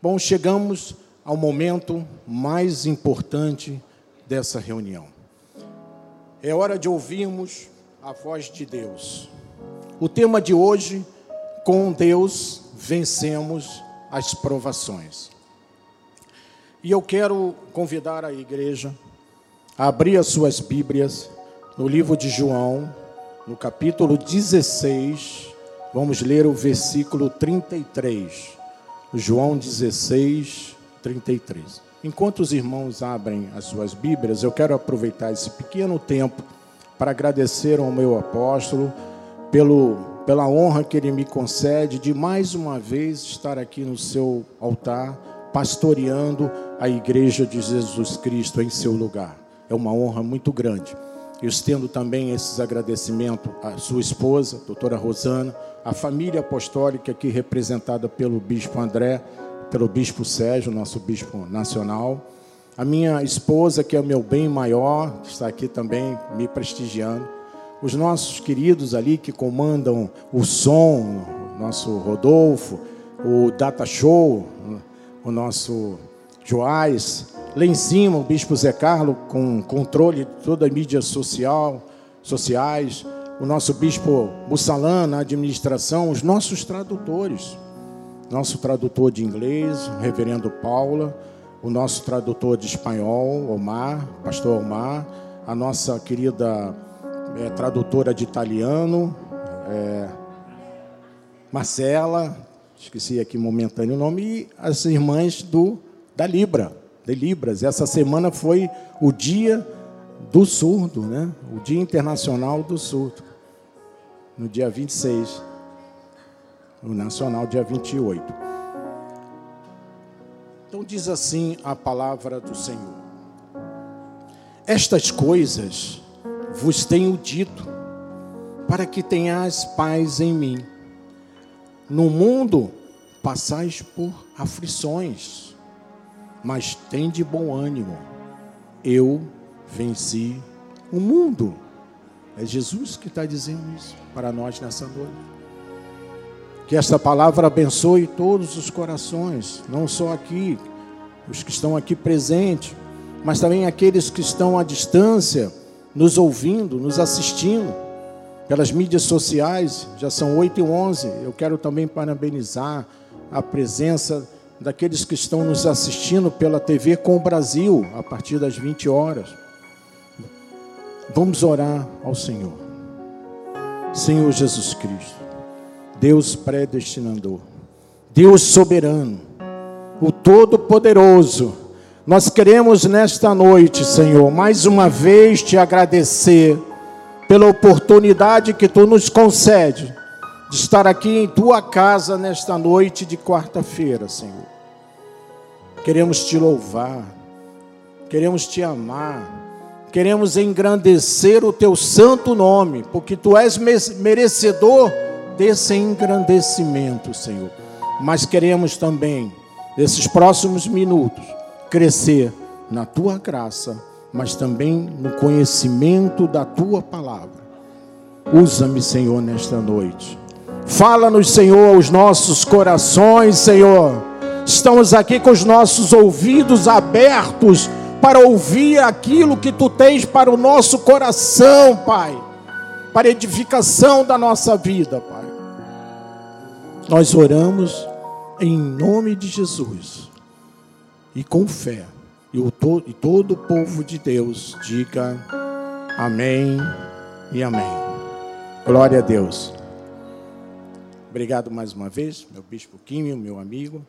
Bom, chegamos ao momento mais importante dessa reunião. É hora de ouvirmos a voz de Deus. O tema de hoje, com Deus vencemos as provações. E eu quero convidar a igreja a abrir as suas Bíblias no livro de João, no capítulo 16, vamos ler o versículo 33. João 16, 33. Enquanto os irmãos abrem as suas Bíblias, eu quero aproveitar esse pequeno tempo para agradecer ao meu apóstolo pelo, pela honra que ele me concede de mais uma vez estar aqui no seu altar, pastoreando a igreja de Jesus Cristo em seu lugar. É uma honra muito grande. Eu estendo também esses agradecimentos à sua esposa, doutora Rosana, a família apostólica aqui representada pelo bispo André, pelo bispo Sérgio, nosso bispo nacional, a minha esposa, que é o meu bem maior, que está aqui também me prestigiando, os nossos queridos ali que comandam o som, nosso Rodolfo, o Data Show, o nosso Joás, lá em cima o bispo Zé Carlos com controle de toda a mídia social, sociais, o nosso bispo Mussalã na administração, os nossos tradutores, nosso tradutor de inglês, o reverendo Paula, o nosso tradutor de espanhol, Omar, pastor Omar, a nossa querida é, tradutora de italiano, é, Marcela, esqueci aqui momentâneo o nome, e as irmãs do, da Libra, de Libras. Essa semana foi o dia do surdo, né? o Dia Internacional do Surdo no dia 26, o nacional, dia 28. Então diz assim a palavra do Senhor: Estas coisas vos tenho dito, para que tenhais paz em mim. No mundo passais por aflições, mas tem de bom ânimo. Eu venci o mundo. É Jesus que está dizendo isso para nós nessa noite. Que esta palavra abençoe todos os corações, não só aqui, os que estão aqui presentes, mas também aqueles que estão à distância, nos ouvindo, nos assistindo, pelas mídias sociais, já são 8 e 11. Eu quero também parabenizar a presença daqueles que estão nos assistindo pela TV com o Brasil, a partir das 20 horas. Vamos orar ao Senhor. Senhor Jesus Cristo, Deus predestinador, Deus soberano, o Todo-Poderoso, nós queremos nesta noite, Senhor, mais uma vez te agradecer pela oportunidade que tu nos concede de estar aqui em tua casa nesta noite de quarta-feira, Senhor. Queremos te louvar, queremos te amar queremos engrandecer o teu santo nome, porque tu és merecedor desse engrandecimento, Senhor. Mas queremos também, nesses próximos minutos, crescer na tua graça, mas também no conhecimento da tua palavra. Usa-me, Senhor, nesta noite. Fala-nos, Senhor, aos nossos corações, Senhor. Estamos aqui com os nossos ouvidos abertos para ouvir aquilo que tu tens para o nosso coração, Pai, para edificação da nossa vida, Pai. Nós oramos em nome de Jesus e com fé. E, o to, e todo o povo de Deus diga amém e amém. Glória a Deus. Obrigado mais uma vez, meu bispo Químio, meu amigo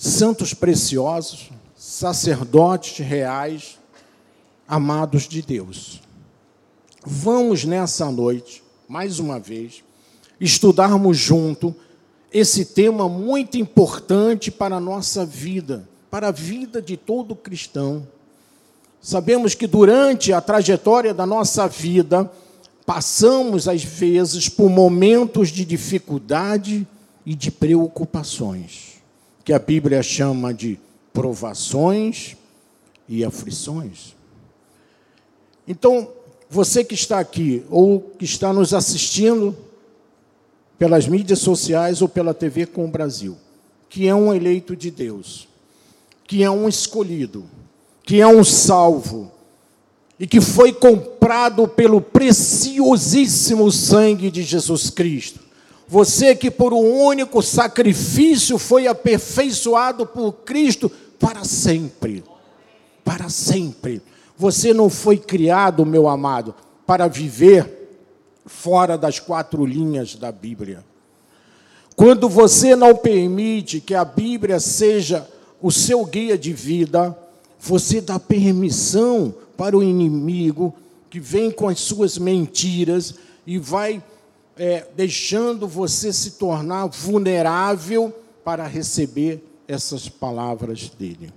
santos preciosos, sacerdotes reais, amados de Deus. Vamos nessa noite, mais uma vez, estudarmos junto esse tema muito importante para a nossa vida, para a vida de todo cristão. Sabemos que durante a trajetória da nossa vida, passamos às vezes por momentos de dificuldade e de preocupações que a Bíblia chama de provações e aflições. Então, você que está aqui ou que está nos assistindo pelas mídias sociais ou pela TV com o Brasil, que é um eleito de Deus, que é um escolhido, que é um salvo e que foi comprado pelo preciosíssimo sangue de Jesus Cristo. Você que por um único sacrifício foi aperfeiçoado por Cristo para sempre. Para sempre. Você não foi criado, meu amado, para viver fora das quatro linhas da Bíblia. Quando você não permite que a Bíblia seja o seu guia de vida, você dá permissão para o inimigo que vem com as suas mentiras e vai é, deixando você se tornar vulnerável para receber essas palavras dele.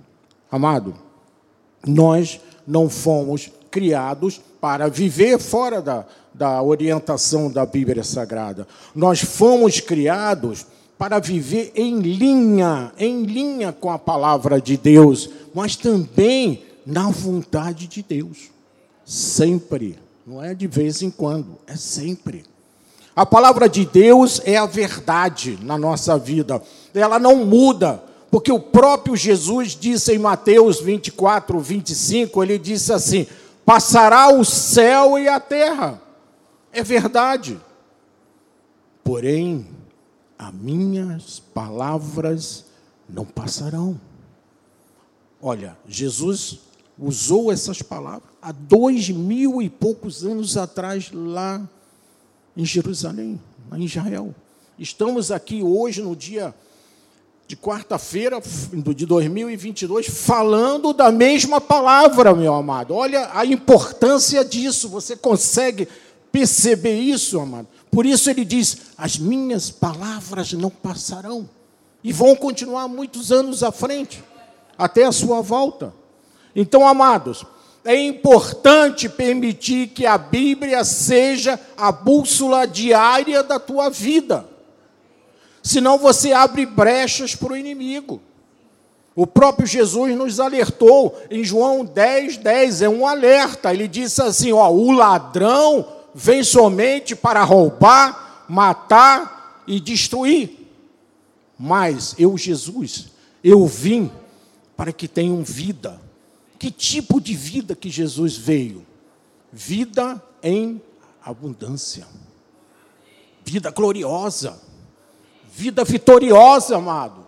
Amado, nós não fomos criados para viver fora da, da orientação da Bíblia Sagrada. Nós fomos criados para viver em linha, em linha com a palavra de Deus, mas também na vontade de Deus. Sempre. Não é de vez em quando, é sempre. A palavra de Deus é a verdade na nossa vida. Ela não muda, porque o próprio Jesus disse em Mateus 24, 25, ele disse assim: Passará o céu e a terra. É verdade. Porém, as minhas palavras não passarão. Olha, Jesus usou essas palavras há dois mil e poucos anos atrás, lá em Jerusalém, em Israel. Estamos aqui hoje, no dia de quarta-feira de 2022, falando da mesma palavra, meu amado. Olha a importância disso, você consegue perceber isso, amado? Por isso ele diz: as minhas palavras não passarão, e vão continuar muitos anos à frente, até a sua volta. Então, amados, é importante permitir que a Bíblia seja a bússola diária da tua vida. Senão você abre brechas para o inimigo. O próprio Jesus nos alertou em João 10, 10, é um alerta. Ele disse assim: ó, o ladrão vem somente para roubar, matar e destruir. Mas eu, Jesus, eu vim para que tenham vida que tipo de vida que Jesus veio? Vida em abundância. Vida gloriosa. Vida vitoriosa, amado.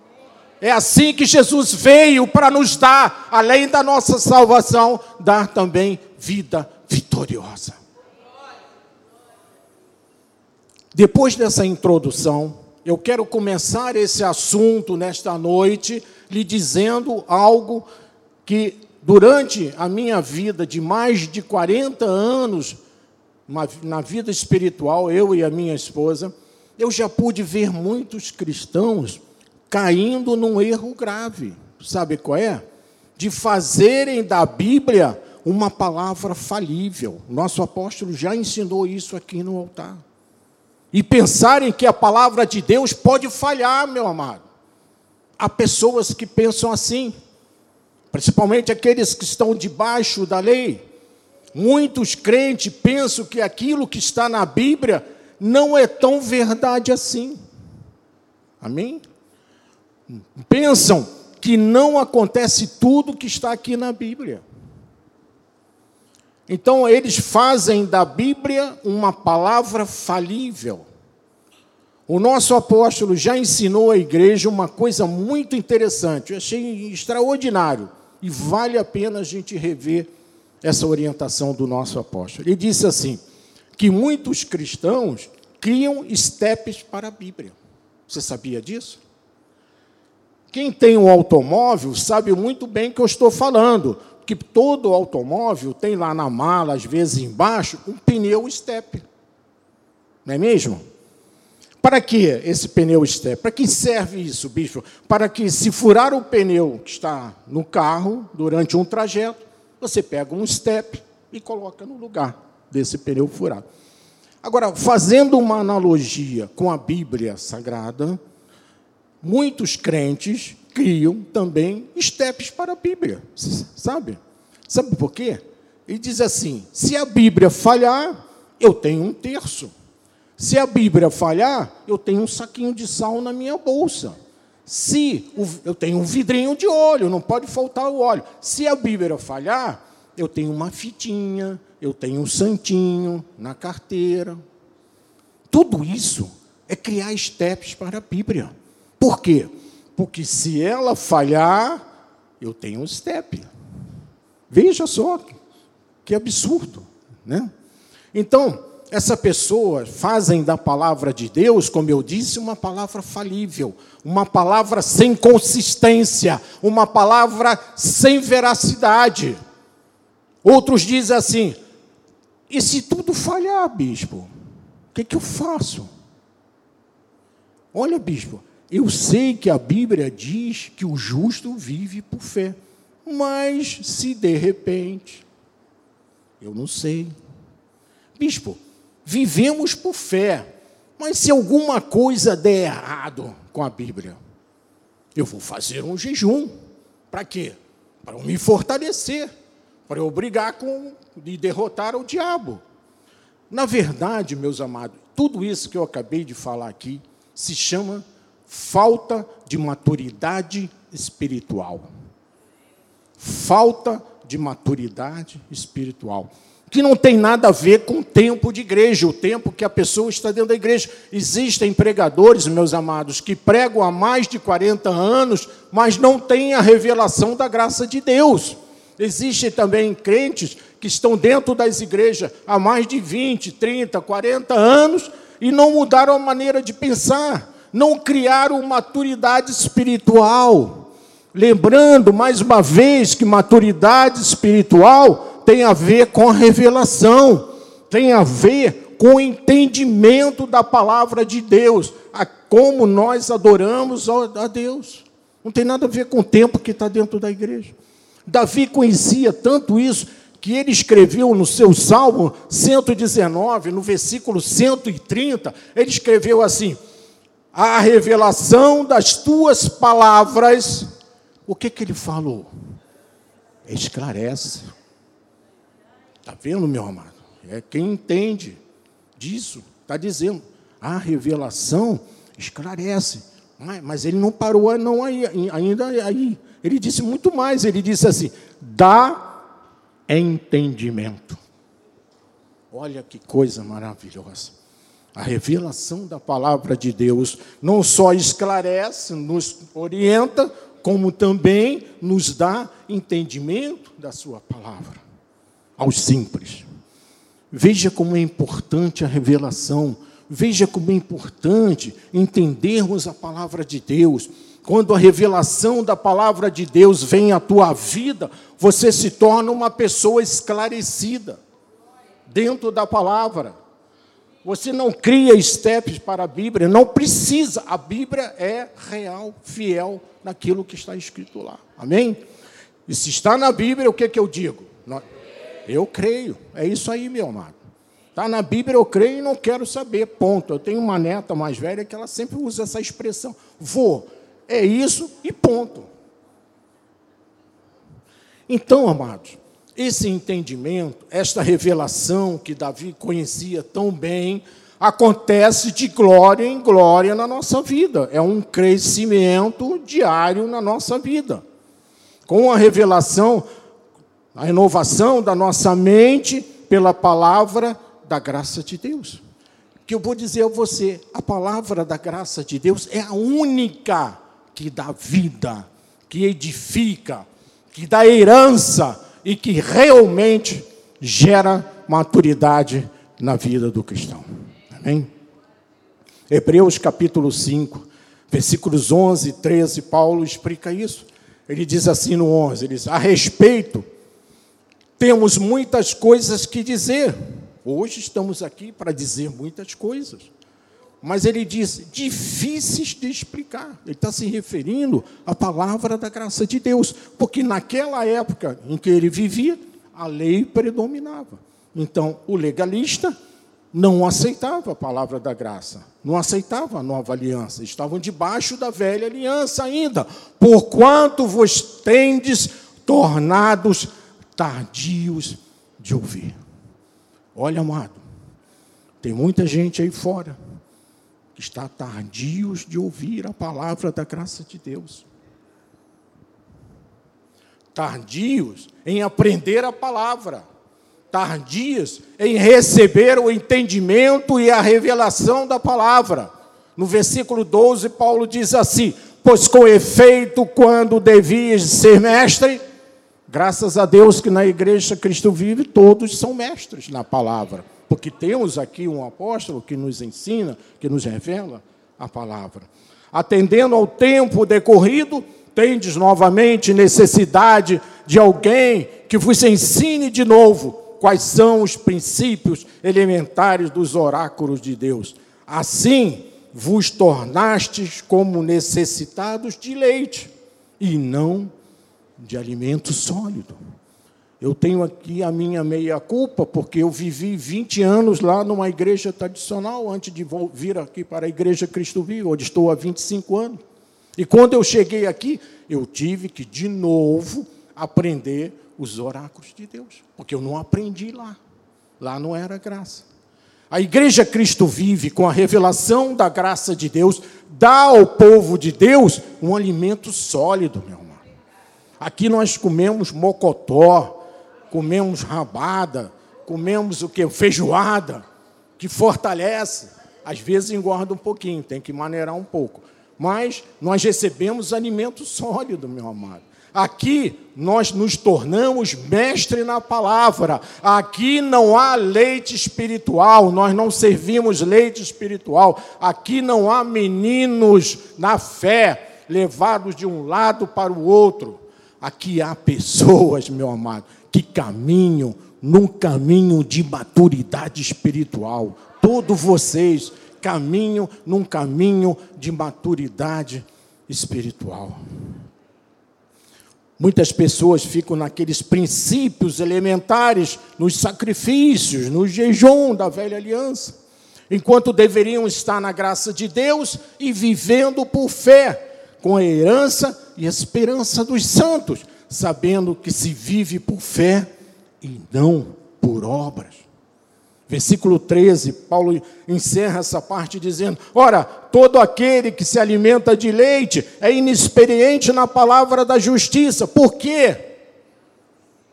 É assim que Jesus veio para nos dar, além da nossa salvação, dar também vida vitoriosa. Depois dessa introdução, eu quero começar esse assunto nesta noite lhe dizendo algo que durante a minha vida de mais de 40 anos, na vida espiritual, eu e a minha esposa, eu já pude ver muitos cristãos caindo num erro grave. Sabe qual é? De fazerem da Bíblia uma palavra falível. Nosso apóstolo já ensinou isso aqui no altar. E pensarem que a palavra de Deus pode falhar, meu amado. Há pessoas que pensam assim principalmente aqueles que estão debaixo da lei. Muitos crentes pensam que aquilo que está na Bíblia não é tão verdade assim. Amém? Pensam que não acontece tudo que está aqui na Bíblia. Então, eles fazem da Bíblia uma palavra falível. O nosso apóstolo já ensinou à igreja uma coisa muito interessante, eu achei extraordinário. E vale a pena a gente rever essa orientação do nosso apóstolo. Ele disse assim: que muitos cristãos criam estepes para a Bíblia. Você sabia disso? Quem tem um automóvel sabe muito bem que eu estou falando, que todo automóvel tem lá na mala, às vezes embaixo, um pneu step. Não é mesmo? Para que esse pneu step? Para que serve isso, bicho? Para que, se furar o pneu que está no carro durante um trajeto, você pega um step e coloca no lugar desse pneu furado. Agora, fazendo uma analogia com a Bíblia Sagrada, muitos crentes criam também steps para a Bíblia, sabe? Sabe por quê? Ele diz assim: se a Bíblia falhar, eu tenho um terço. Se a Bíblia falhar, eu tenho um saquinho de sal na minha bolsa. Se eu tenho um vidrinho de óleo, não pode faltar o óleo. Se a Bíblia falhar, eu tenho uma fitinha, eu tenho um santinho na carteira. Tudo isso é criar steps para a Bíblia. Por quê? Porque se ela falhar, eu tenho um step. Veja só que absurdo, né? Então, essa pessoa fazem da palavra de Deus, como eu disse, uma palavra falível, uma palavra sem consistência, uma palavra sem veracidade. Outros dizem assim: e se tudo falhar, bispo, o que, que eu faço? Olha, bispo, eu sei que a Bíblia diz que o justo vive por fé, mas se de repente, eu não sei. Bispo, vivemos por fé, mas se alguma coisa der errado com a Bíblia, eu vou fazer um jejum. Para quê? Para me fortalecer, para eu brigar com e derrotar o diabo. Na verdade, meus amados, tudo isso que eu acabei de falar aqui se chama falta de maturidade espiritual. Falta de maturidade espiritual. Que não tem nada a ver com o tempo de igreja, o tempo que a pessoa está dentro da igreja. Existem pregadores, meus amados, que pregam há mais de 40 anos, mas não têm a revelação da graça de Deus. Existem também crentes que estão dentro das igrejas há mais de 20, 30, 40 anos e não mudaram a maneira de pensar não criaram maturidade espiritual. Lembrando, mais uma vez, que maturidade espiritual tem a ver com a revelação, tem a ver com o entendimento da palavra de Deus, a como nós adoramos a Deus. Não tem nada a ver com o tempo que está dentro da igreja. Davi conhecia tanto isso que ele escreveu no seu Salmo 119, no versículo 130, ele escreveu assim: a revelação das tuas palavras, o que, que ele falou? Esclarece. Está vendo, meu amado? É quem entende disso, está dizendo. A revelação esclarece. Mas ele não parou não ainda aí. Ele disse muito mais. Ele disse assim: dá entendimento. Olha que coisa maravilhosa. A revelação da palavra de Deus não só esclarece, nos orienta, como também nos dá entendimento da sua palavra aos simples. Veja como é importante a revelação, veja como é importante entendermos a palavra de Deus. Quando a revelação da palavra de Deus vem à tua vida, você se torna uma pessoa esclarecida dentro da palavra. Você não cria steps para a Bíblia, não precisa. A Bíblia é real, fiel naquilo que está escrito lá. Amém? E se está na Bíblia, o que, que eu digo? Eu creio. É isso aí, meu amado. Está na Bíblia, eu creio e não quero saber. Ponto. Eu tenho uma neta mais velha que ela sempre usa essa expressão. Vou. É isso e ponto. Então, amados, esse entendimento, esta revelação que Davi conhecia tão bem, acontece de glória em glória na nossa vida. É um crescimento diário na nossa vida. Com a revelação, a renovação da nossa mente pela palavra da graça de Deus. Que eu vou dizer a você, a palavra da graça de Deus é a única que dá vida, que edifica, que dá herança e que realmente gera maturidade na vida do cristão. Amém? Hebreus capítulo 5, versículos 11 e 13, Paulo explica isso. Ele diz assim no 11, ele diz, a respeito, temos muitas coisas que dizer. Hoje estamos aqui para dizer muitas coisas. Mas ele diz difíceis de explicar. Ele está se referindo à palavra da graça de Deus, porque naquela época em que ele vivia, a lei predominava. Então, o legalista não aceitava a palavra da graça, não aceitava a nova aliança, estavam debaixo da velha aliança ainda. Porquanto vos tendes tornados tardios de ouvir. Olha, amado, Tem muita gente aí fora que está tardios de ouvir a palavra da graça de Deus. Tardios em aprender a palavra. Tardios em receber o entendimento e a revelação da palavra. No versículo 12, Paulo diz assim: Pois com efeito, quando devias ser mestre, graças a Deus que na igreja Cristo vive, todos são mestres na palavra porque temos aqui um apóstolo que nos ensina, que nos revela a palavra. Atendendo ao tempo decorrido, tendes novamente necessidade de alguém que vos ensine de novo quais são os princípios elementares dos oráculos de Deus. Assim vos tornastes como necessitados de leite e não de alimento sólido. Eu tenho aqui a minha meia-culpa, porque eu vivi 20 anos lá numa igreja tradicional, antes de vir aqui para a Igreja Cristo Vivo, onde estou há 25 anos. E quando eu cheguei aqui, eu tive que, de novo, aprender os oráculos de Deus, porque eu não aprendi lá. Lá não era graça. A Igreja Cristo Vive, com a revelação da graça de Deus, dá ao povo de Deus um alimento sólido, meu. Aqui nós comemos mocotó, comemos rabada, comemos o que? Feijoada, que fortalece. Às vezes engorda um pouquinho, tem que maneirar um pouco. Mas nós recebemos alimento sólido, meu amado. Aqui nós nos tornamos mestre na palavra. Aqui não há leite espiritual, nós não servimos leite espiritual. Aqui não há meninos na fé, levados de um lado para o outro. Aqui há pessoas, meu amado, que caminham num caminho de maturidade espiritual. Todos vocês caminham num caminho de maturidade espiritual. Muitas pessoas ficam naqueles princípios elementares, nos sacrifícios, no jejum da velha aliança, enquanto deveriam estar na graça de Deus e vivendo por fé, com a herança e esperança dos santos sabendo que se vive por fé e não por obras. Versículo 13, Paulo encerra essa parte dizendo: Ora, todo aquele que se alimenta de leite é inexperiente na palavra da justiça. Por quê?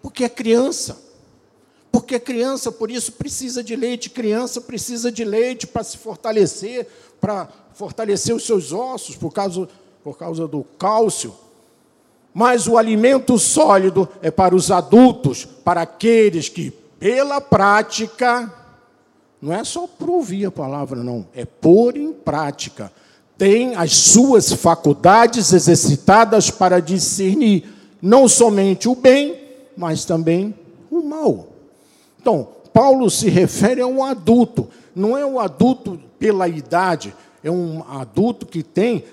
Porque é criança. Porque é criança, por isso precisa de leite. Criança precisa de leite para se fortalecer, para fortalecer os seus ossos, por causa, por causa do cálcio. Mas o alimento sólido é para os adultos, para aqueles que, pela prática, não é só por ouvir a palavra, não, é pôr em prática, tem as suas faculdades exercitadas para discernir não somente o bem, mas também o mal. Então, Paulo se refere a um adulto, não é um adulto pela idade, é um adulto que tem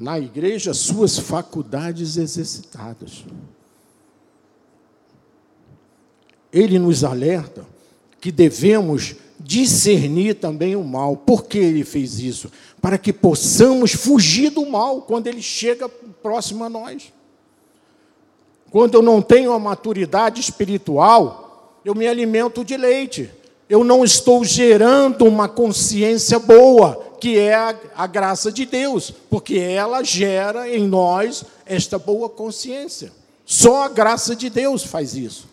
na igreja suas faculdades exercitadas. Ele nos alerta que devemos discernir também o mal. Por que ele fez isso? Para que possamos fugir do mal quando ele chega próximo a nós. Quando eu não tenho a maturidade espiritual, eu me alimento de leite. Eu não estou gerando uma consciência boa que é a, a graça de Deus, porque ela gera em nós esta boa consciência. Só a graça de Deus faz isso.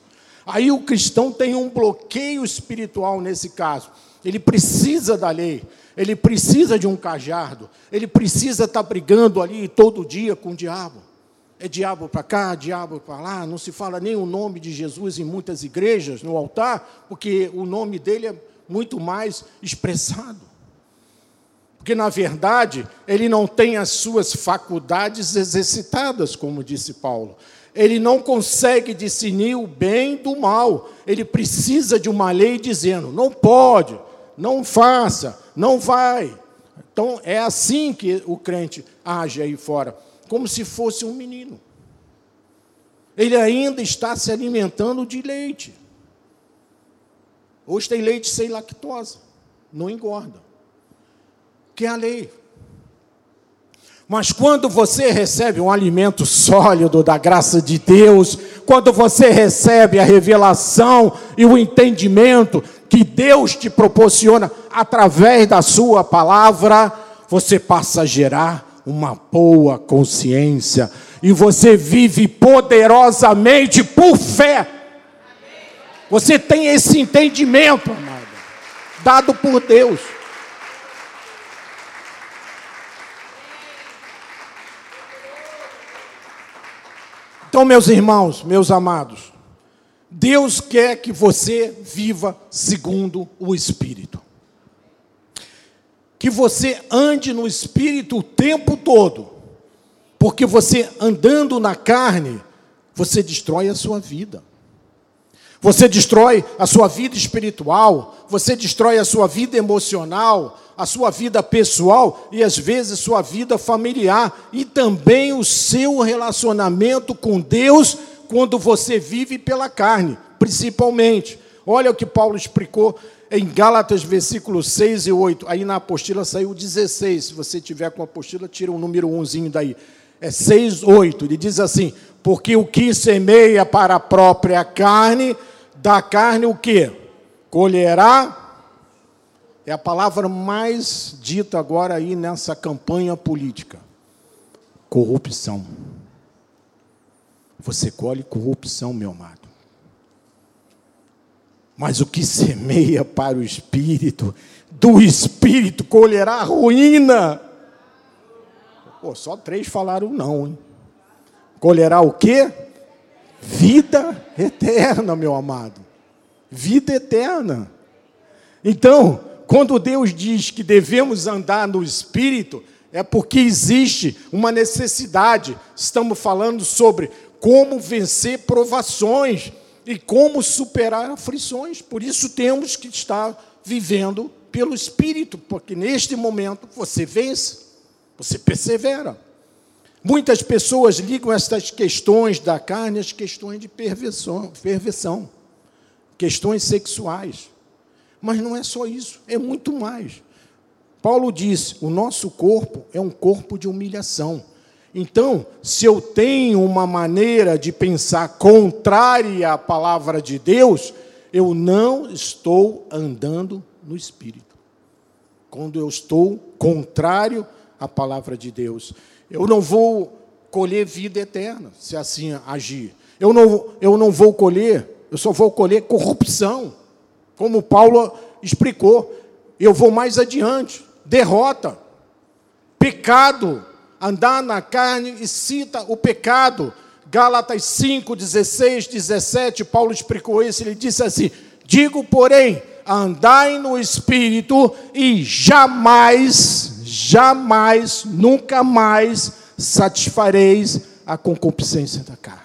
Aí o cristão tem um bloqueio espiritual nesse caso. Ele precisa da lei, ele precisa de um cajardo, ele precisa estar brigando ali todo dia com o diabo. É diabo para cá, diabo para lá, não se fala nem o nome de Jesus em muitas igrejas no altar, porque o nome dele é muito mais expressado. Porque, na verdade, ele não tem as suas faculdades exercitadas, como disse Paulo. Ele não consegue discernir o bem do mal. Ele precisa de uma lei dizendo: não pode, não faça, não vai. Então, é assim que o crente age aí fora, como se fosse um menino. Ele ainda está se alimentando de leite. Hoje tem leite sem lactose, não engorda que é a lei. Mas quando você recebe um alimento sólido da graça de Deus, quando você recebe a revelação e o entendimento que Deus te proporciona através da sua palavra, você passa a gerar uma boa consciência e você vive poderosamente por fé. Você tem esse entendimento, amado, dado por Deus. Então, meus irmãos, meus amados, Deus quer que você viva segundo o Espírito. Que você ande no Espírito o tempo todo. Porque você andando na carne, você destrói a sua vida. Você destrói a sua vida espiritual, você destrói a sua vida emocional, a sua vida pessoal e às vezes sua vida familiar e também o seu relacionamento com Deus quando você vive pela carne, principalmente. Olha o que Paulo explicou em Gálatas, versículos 6 e 8. Aí na apostila saiu 16. Se você tiver com a apostila, tira o número 1 daí. É 6, 8. Ele diz assim: Porque o que semeia para a própria carne, da carne o que? Colherá é a palavra mais dita agora aí nessa campanha política. Corrupção. Você colhe corrupção, meu amado. Mas o que semeia para o espírito, do espírito colherá ruína. Pô, só três falaram não, hein? Colherá o quê? Vida eterna, meu amado. Vida eterna. Então, quando Deus diz que devemos andar no Espírito, é porque existe uma necessidade. Estamos falando sobre como vencer provações e como superar aflições. Por isso temos que estar vivendo pelo Espírito, porque neste momento você vence, você persevera. Muitas pessoas ligam estas questões da carne às questões de perversão, perversão questões sexuais. Mas não é só isso, é muito mais. Paulo disse: o nosso corpo é um corpo de humilhação. Então, se eu tenho uma maneira de pensar contrária à palavra de Deus, eu não estou andando no Espírito. Quando eu estou contrário à palavra de Deus, eu não vou colher vida eterna se assim agir. Eu não, eu não vou colher, eu só vou colher corrupção. Como Paulo explicou, eu vou mais adiante. Derrota, pecado, andar na carne e cita o pecado. Gálatas 5, 16, 17, Paulo explicou isso, ele disse assim: Digo, porém, andai no espírito e jamais, jamais, nunca mais satisfareis a concupiscência da carne.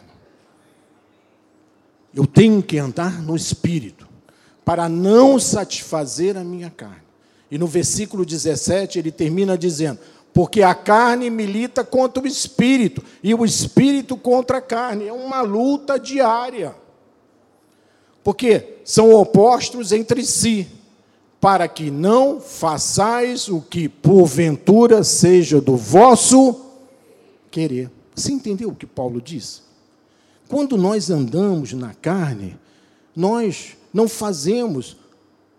Eu tenho que andar no espírito para não satisfazer a minha carne. E no versículo 17 ele termina dizendo: Porque a carne milita contra o espírito, e o espírito contra a carne. É uma luta diária. Porque são opostos entre si, para que não façais o que porventura seja do vosso querer. Você entendeu o que Paulo disse? Quando nós andamos na carne, nós não fazemos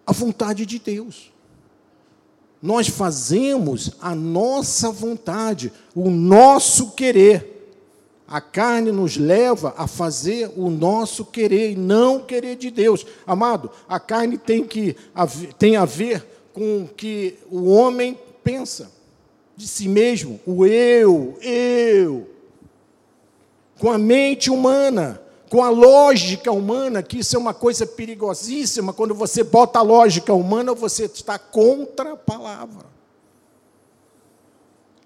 a vontade de Deus. Nós fazemos a nossa vontade, o nosso querer. A carne nos leva a fazer o nosso querer e não querer de Deus. Amado, a carne tem, que, tem a ver com o que o homem pensa de si mesmo, o eu, eu. Com a mente humana com a lógica humana, que isso é uma coisa perigosíssima, quando você bota a lógica humana, você está contra a palavra.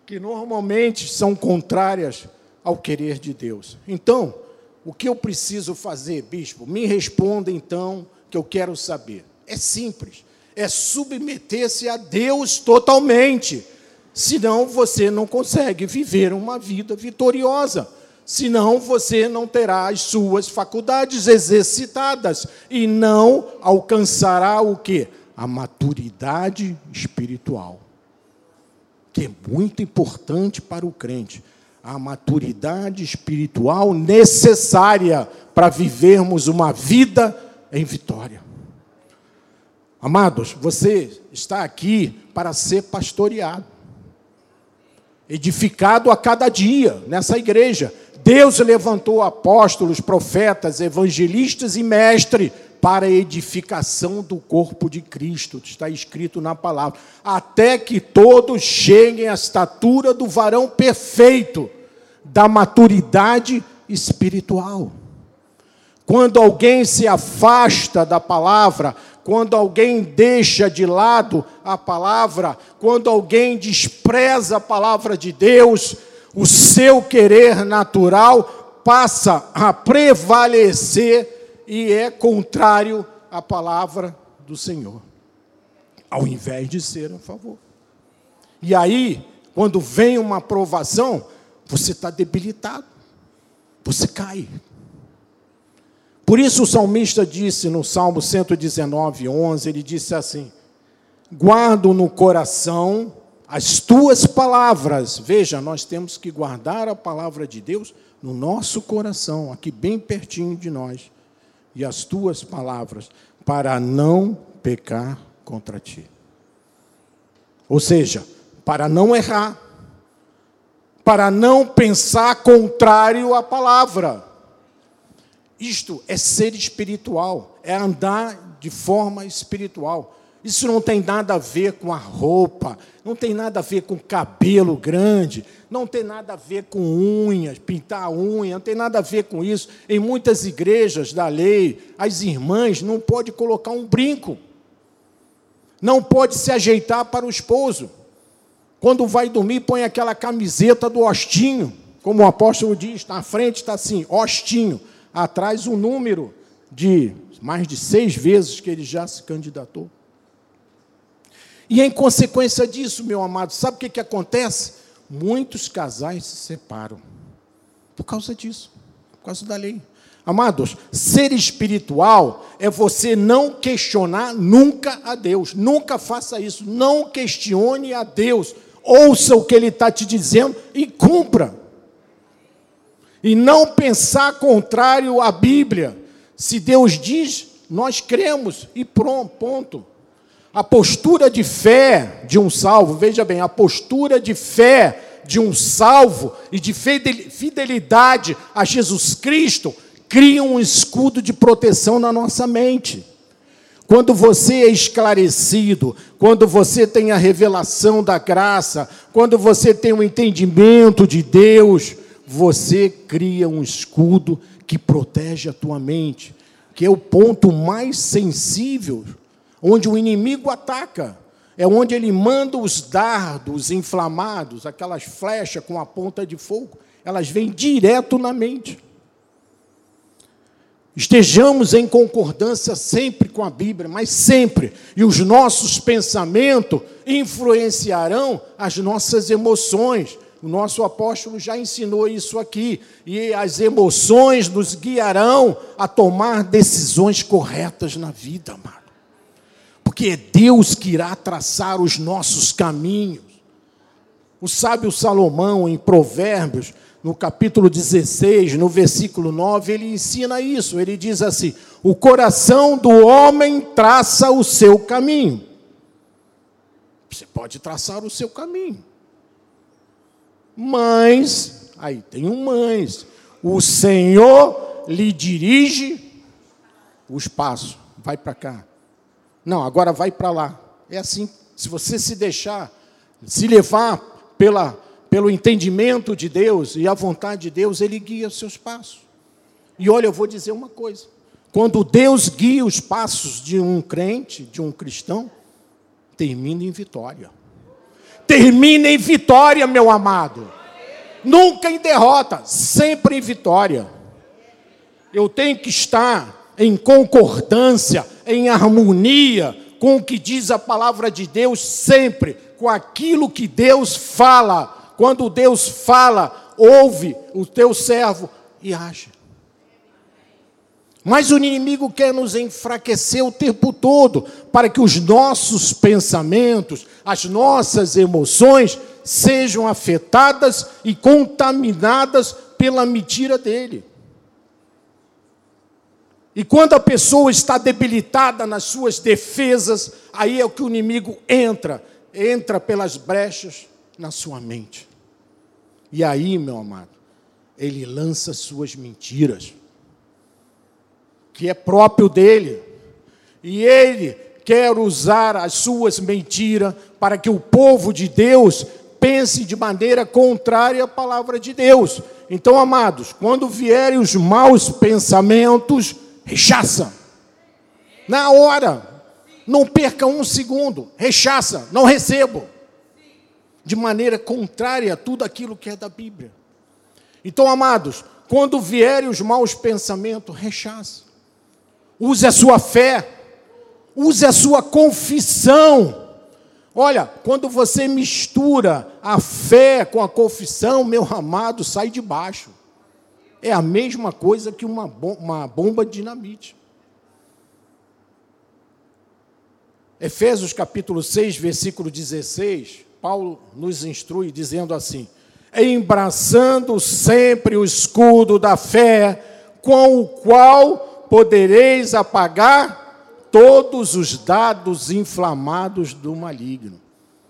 Que normalmente são contrárias ao querer de Deus. Então, o que eu preciso fazer, bispo? Me responda então, que eu quero saber. É simples. É submeter-se a Deus totalmente. Senão você não consegue viver uma vida vitoriosa senão você não terá as suas faculdades exercitadas e não alcançará o que? A maturidade espiritual. que é muito importante para o crente, a maturidade espiritual necessária para vivermos uma vida em vitória. Amados, você está aqui para ser pastoreado, edificado a cada dia nessa igreja. Deus levantou apóstolos, profetas, evangelistas e mestres para a edificação do corpo de Cristo, está escrito na palavra, até que todos cheguem à estatura do varão perfeito, da maturidade espiritual. Quando alguém se afasta da palavra, quando alguém deixa de lado a palavra, quando alguém despreza a palavra de Deus, o seu querer natural passa a prevalecer e é contrário à palavra do Senhor, ao invés de ser a favor. E aí, quando vem uma aprovação, você está debilitado, você cai. Por isso o salmista disse no Salmo 119, 11, ele disse assim: Guardo no coração as tuas palavras. Veja, nós temos que guardar a palavra de Deus no nosso coração, aqui bem pertinho de nós e as tuas palavras, para não pecar contra ti. Ou seja, para não errar, para não pensar contrário à palavra. Isto é ser espiritual, é andar de forma espiritual. Isso não tem nada a ver com a roupa, não tem nada a ver com cabelo grande, não tem nada a ver com unhas, pintar a unha, não tem nada a ver com isso. Em muitas igrejas da lei, as irmãs não podem colocar um brinco, não pode se ajeitar para o esposo. Quando vai dormir, põe aquela camiseta do hostinho, como o apóstolo diz, na frente está assim, hostinho, atrás o um número de mais de seis vezes que ele já se candidatou. E em consequência disso, meu amado, sabe o que, que acontece? Muitos casais se separam por causa disso, por causa da lei. Amados, ser espiritual é você não questionar nunca a Deus. Nunca faça isso. Não questione a Deus. Ouça o que Ele está te dizendo e cumpra. E não pensar contrário à Bíblia. Se Deus diz, nós cremos e pronto, ponto. A postura de fé de um salvo, veja bem, a postura de fé de um salvo e de fidelidade a Jesus Cristo cria um escudo de proteção na nossa mente. Quando você é esclarecido, quando você tem a revelação da graça, quando você tem o entendimento de Deus, você cria um escudo que protege a tua mente, que é o ponto mais sensível onde o inimigo ataca, é onde ele manda os dardos inflamados, aquelas flechas com a ponta de fogo, elas vêm direto na mente. Estejamos em concordância sempre com a Bíblia, mas sempre, e os nossos pensamentos influenciarão as nossas emoções. O nosso apóstolo já ensinou isso aqui, e as emoções nos guiarão a tomar decisões corretas na vida, amado porque é Deus que irá traçar os nossos caminhos. O sábio Salomão, em Provérbios, no capítulo 16, no versículo 9, ele ensina isso. Ele diz assim: O coração do homem traça o seu caminho. Você pode traçar o seu caminho. Mas, aí tem um mas, o Senhor lhe dirige os passos. Vai para cá, não, agora vai para lá. É assim. Se você se deixar, se levar pela, pelo entendimento de Deus e a vontade de Deus, Ele guia os seus passos. E olha, eu vou dizer uma coisa: quando Deus guia os passos de um crente, de um cristão, termina em vitória. Termina em vitória, meu amado. Nunca em derrota, sempre em vitória. Eu tenho que estar em concordância, em harmonia com o que diz a palavra de Deus, sempre com aquilo que Deus fala. Quando Deus fala, ouve o teu servo e age. Mas o inimigo quer nos enfraquecer o tempo todo, para que os nossos pensamentos, as nossas emoções sejam afetadas e contaminadas pela mentira dele. E quando a pessoa está debilitada nas suas defesas, aí é o que o inimigo entra, entra pelas brechas na sua mente. E aí, meu amado, ele lança suas mentiras, que é próprio dele. E ele quer usar as suas mentiras para que o povo de Deus pense de maneira contrária à palavra de Deus. Então, amados, quando vierem os maus pensamentos, rechaça. Na hora, não perca um segundo, rechaça, não recebo. De maneira contrária a tudo aquilo que é da Bíblia. Então, amados, quando vierem os maus pensamentos, rechaça. Use a sua fé, use a sua confissão Olha, quando você mistura a fé com a confissão, meu amado, sai de baixo. É a mesma coisa que uma, uma bomba de dinamite. Efésios capítulo 6, versículo 16, Paulo nos instrui dizendo assim: embraçando sempre o escudo da fé, com o qual podereis apagar todos os dados inflamados do maligno.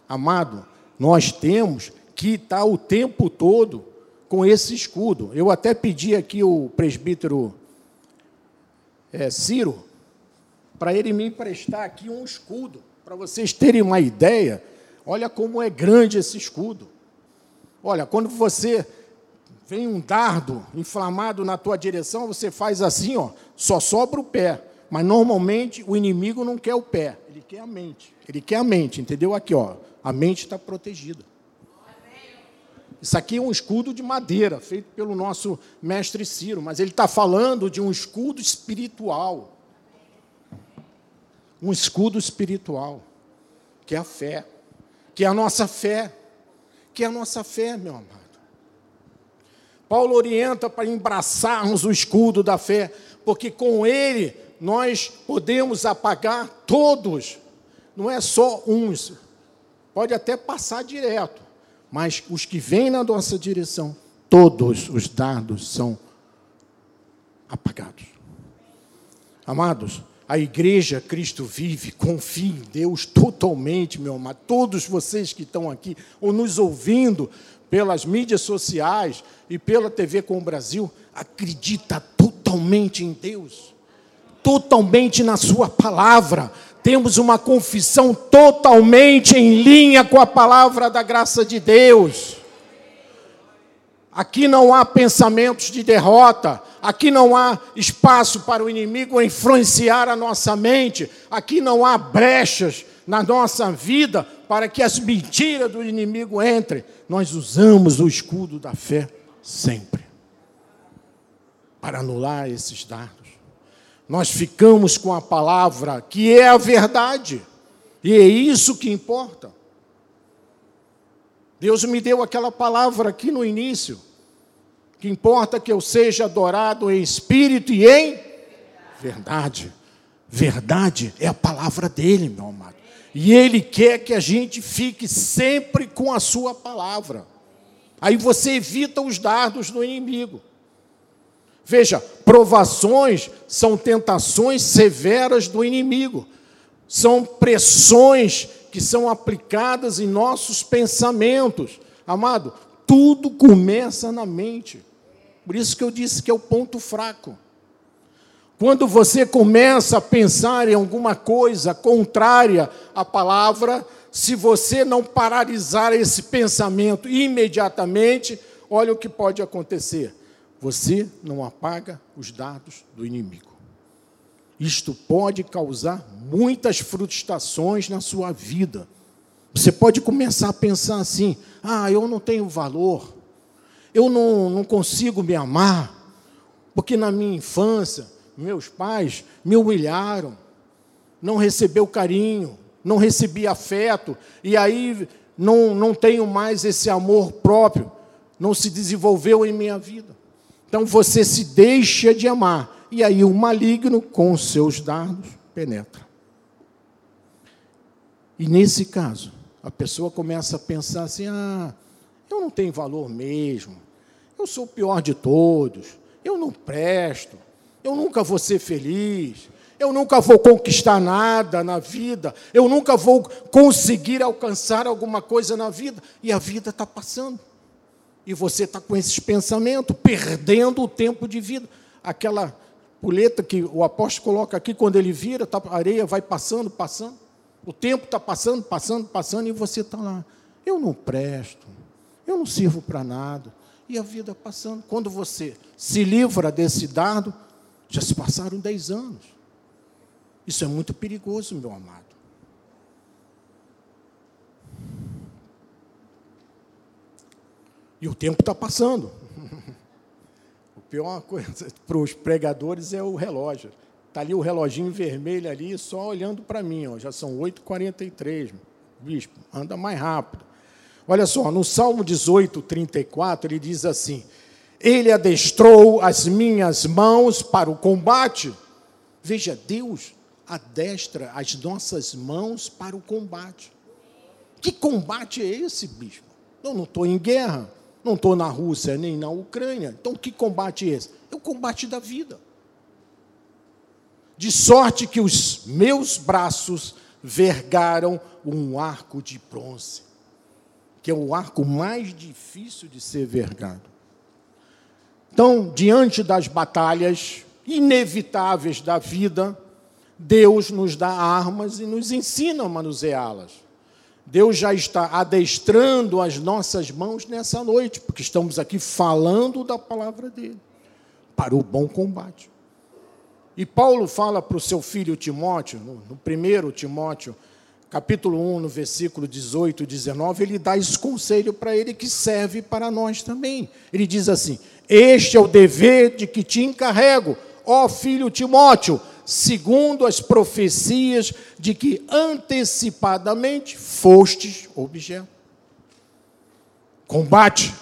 Amado, nós temos que estar o tempo todo com esse escudo. Eu até pedi aqui o presbítero é, Ciro para ele me emprestar aqui um escudo, para vocês terem uma ideia. Olha como é grande esse escudo. Olha, quando você vem um dardo inflamado na tua direção, você faz assim, ó, só sobra o pé. Mas normalmente o inimigo não quer o pé, ele quer a mente. Ele quer a mente, entendeu? Aqui, ó, a mente está protegida. Isso aqui é um escudo de madeira, feito pelo nosso mestre Ciro, mas ele está falando de um escudo espiritual. Um escudo espiritual, que é a fé, que é a nossa fé, que é a nossa fé, meu amado. Paulo orienta para embraçarmos o escudo da fé, porque com ele nós podemos apagar todos, não é só uns, pode até passar direto, mas os que vêm na nossa direção, todos os dados são apagados. Amados, a igreja Cristo vive, confie em Deus totalmente, meu amado. Todos vocês que estão aqui ou nos ouvindo pelas mídias sociais e pela TV com o Brasil, acredita totalmente em Deus totalmente na Sua palavra. Temos uma confissão totalmente em linha com a palavra da graça de Deus. Aqui não há pensamentos de derrota, aqui não há espaço para o inimigo influenciar a nossa mente, aqui não há brechas na nossa vida para que as mentiras do inimigo entrem. Nós usamos o escudo da fé sempre para anular esses dardos nós ficamos com a palavra que é a verdade, e é isso que importa. Deus me deu aquela palavra aqui no início, que importa que eu seja adorado em espírito e em verdade. Verdade é a palavra dele, meu amado. E ele quer que a gente fique sempre com a sua palavra. Aí você evita os dardos do inimigo. Veja, provações são tentações severas do inimigo, são pressões que são aplicadas em nossos pensamentos. Amado, tudo começa na mente. Por isso que eu disse que é o ponto fraco. Quando você começa a pensar em alguma coisa contrária à palavra, se você não paralisar esse pensamento imediatamente, olha o que pode acontecer você não apaga os dados do inimigo. Isto pode causar muitas frustrações na sua vida. Você pode começar a pensar assim: ah, eu não tenho valor, eu não, não consigo me amar, porque na minha infância, meus pais me humilharam, não recebeu carinho, não recebi afeto, e aí não, não tenho mais esse amor próprio, não se desenvolveu em minha vida. Então você se deixa de amar. E aí o maligno, com os seus dardos, penetra. E nesse caso, a pessoa começa a pensar assim: ah, eu não tenho valor mesmo, eu sou o pior de todos, eu não presto, eu nunca vou ser feliz, eu nunca vou conquistar nada na vida, eu nunca vou conseguir alcançar alguma coisa na vida, e a vida está passando. E você está com esses pensamentos, perdendo o tempo de vida. Aquela puleta que o apóstolo coloca aqui, quando ele vira, tá, a areia vai passando, passando. O tempo está passando, passando, passando, e você está lá. Eu não presto, eu não sirvo para nada. E a vida passando. Quando você se livra desse dado, já se passaram dez anos. Isso é muito perigoso, meu amado. E o tempo está passando. O pior coisa para os pregadores é o relógio. Está ali o reloginho vermelho ali, só olhando para mim. Ó. Já são 8h43. Bispo, anda mais rápido. Olha só, no Salmo 18, 34, ele diz assim: Ele adestrou as minhas mãos para o combate. Veja, Deus adestra as nossas mãos para o combate. Que combate é esse, bispo? Eu não estou em guerra. Não estou na Rússia nem na Ucrânia. Então, que combate é esse? É o combate da vida. De sorte que os meus braços vergaram um arco de bronze, que é o arco mais difícil de ser vergado. Então, diante das batalhas inevitáveis da vida, Deus nos dá armas e nos ensina a manuseá-las. Deus já está adestrando as nossas mãos nessa noite, porque estamos aqui falando da palavra dele, para o bom combate. E Paulo fala para o seu filho Timóteo, no, primeiro Timóteo, capítulo 1, no versículo 18 e 19, ele dá esse conselho para ele que serve para nós também. Ele diz assim: Este é o dever de que te encarrego, ó filho Timóteo, segundo as profecias de que antecipadamente fostes objeto. Combate.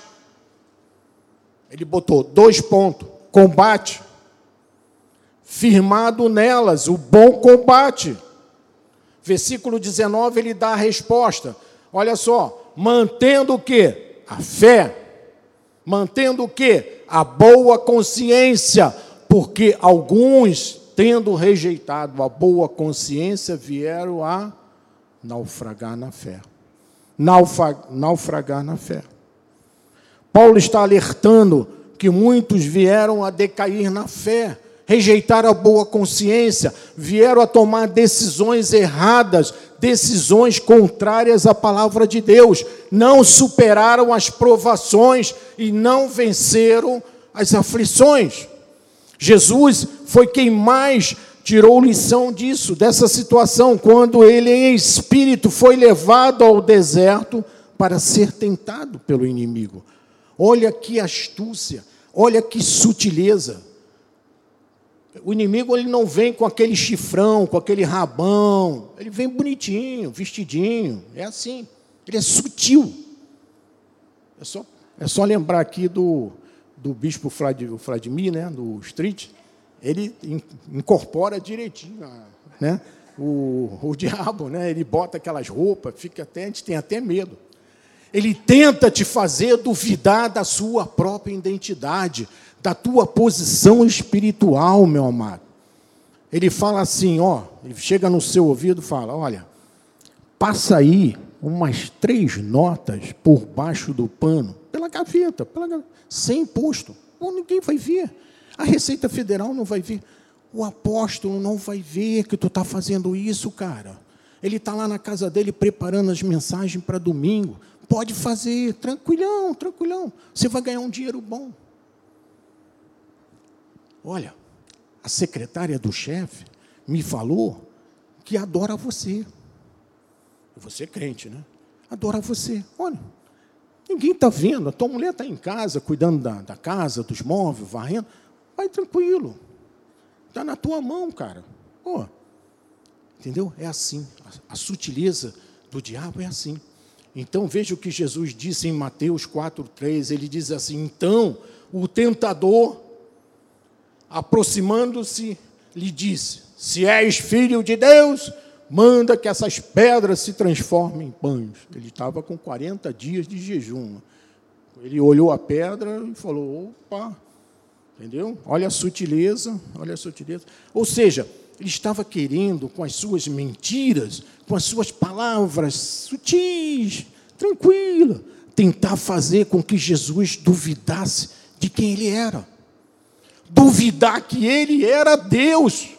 Ele botou dois pontos: combate. Firmado nelas o bom combate. Versículo 19 ele dá a resposta. Olha só, mantendo o que? A fé. Mantendo o que? A boa consciência, porque alguns tendo rejeitado a boa consciência, vieram a naufragar na fé. naufragar na fé. Paulo está alertando que muitos vieram a decair na fé, rejeitaram a boa consciência, vieram a tomar decisões erradas, decisões contrárias à palavra de Deus, não superaram as provações e não venceram as aflições. Jesus foi quem mais tirou lição disso, dessa situação, quando ele, em espírito, foi levado ao deserto para ser tentado pelo inimigo. Olha que astúcia, olha que sutileza. O inimigo ele não vem com aquele chifrão, com aquele rabão, ele vem bonitinho, vestidinho, é assim. Ele é sutil. É só, é só lembrar aqui do, do bispo Vladimir, né, do Street, ele incorpora direitinho né, o, o diabo, né, ele bota aquelas roupas, fica até, a gente tem até medo. Ele tenta te fazer duvidar da sua própria identidade, da tua posição espiritual, meu amado. Ele fala assim, ó, ele chega no seu ouvido e fala: olha, passa aí umas três notas por baixo do pano, pela gaveta, pela gaveta sem imposto. Bom, ninguém vai ver. A Receita Federal não vai ver. O apóstolo não vai ver que tu está fazendo isso, cara. Ele está lá na casa dele preparando as mensagens para domingo. Pode fazer, tranquilhão, tranquilhão. Você vai ganhar um dinheiro bom. Olha, a secretária do chefe me falou que adora você. Você é crente, né? Adora você. Olha, Ninguém está vendo. A tua mulher está em casa, cuidando da, da casa, dos móveis, varrendo. Vai tranquilo. Está na tua mão, cara. Pô, entendeu? É assim. A, a sutileza do diabo é assim. Então veja o que Jesus disse em Mateus 4,3. Ele diz assim: Então o tentador, aproximando-se, lhe disse: Se és filho de Deus, manda que essas pedras se transformem em pães. Ele estava com 40 dias de jejum. Ele olhou a pedra e falou: opa, entendeu? Olha a sutileza, olha a sutileza. Ou seja, ele estava querendo, com as suas mentiras, com as suas palavras sutis, tranquila, tentar fazer com que Jesus duvidasse de quem ele era. Duvidar que ele era Deus.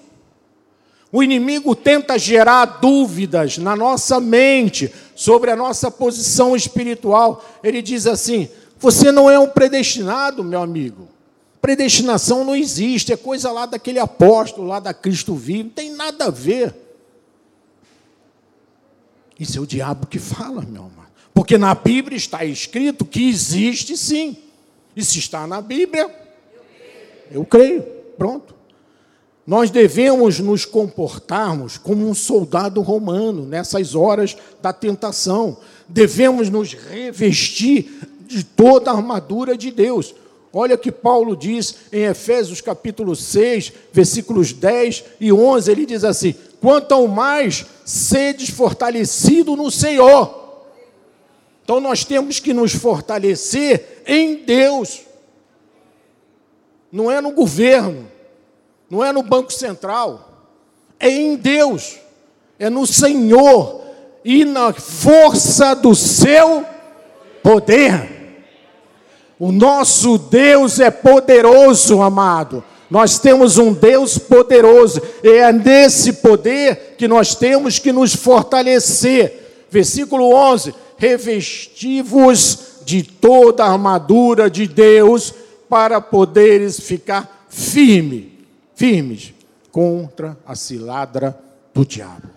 O inimigo tenta gerar dúvidas na nossa mente sobre a nossa posição espiritual. Ele diz assim: você não é um predestinado, meu amigo. Predestinação não existe, é coisa lá daquele apóstolo, lá da Cristo vivo, não tem nada a ver. Isso é o diabo que fala, meu amado. Porque na Bíblia está escrito que existe sim. Se está na Bíblia, eu creio. Pronto. Nós devemos nos comportarmos como um soldado romano nessas horas da tentação. Devemos nos revestir de toda a armadura de Deus. Olha que Paulo diz em Efésios capítulo 6, versículos 10 e 11, ele diz assim: "Quanto mais sedes fortalecido no Senhor". Então nós temos que nos fortalecer em Deus. Não é no governo, não é no Banco Central, é em Deus, é no Senhor e na força do seu poder. O nosso Deus é poderoso, amado. Nós temos um Deus poderoso, e é nesse poder que nós temos que nos fortalecer. Versículo 11: Revesti-vos de toda a armadura de Deus para poderes ficar firme, firmes contra a ciladra do diabo.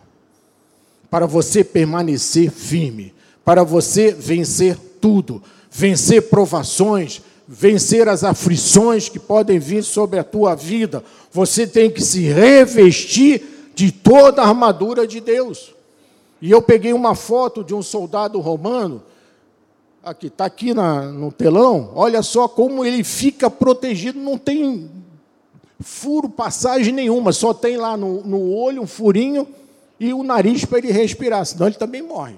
Para você permanecer firme, para você vencer tudo vencer provações, vencer as aflições que podem vir sobre a tua vida, você tem que se revestir de toda a armadura de Deus. E eu peguei uma foto de um soldado romano, aqui está aqui na, no telão, olha só como ele fica protegido, não tem furo, passagem nenhuma, só tem lá no, no olho um furinho e o nariz para ele respirar, senão ele também morre.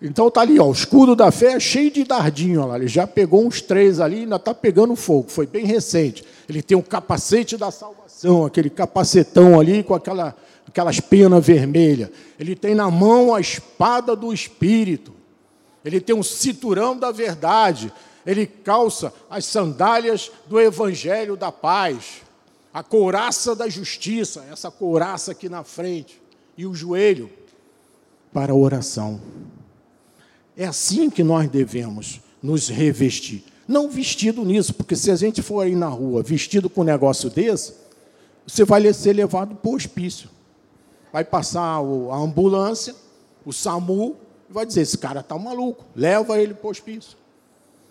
Então tá ali, ó, o escudo da fé é cheio de dardinho, ó lá. Ele já pegou uns três ali, ainda está pegando fogo. Foi bem recente. Ele tem um capacete da salvação, aquele capacetão ali com aquela, aquelas penas vermelhas. Ele tem na mão a espada do Espírito. Ele tem um cinturão da verdade. Ele calça as sandálias do Evangelho da paz. A couraça da justiça, essa couraça aqui na frente. E o joelho para a oração. É assim que nós devemos nos revestir. Não vestido nisso, porque se a gente for aí na rua vestido com um negócio desse, você vai ser levado para o hospício. Vai passar a ambulância, o SAMU, vai dizer: esse cara está maluco, leva ele para o hospício.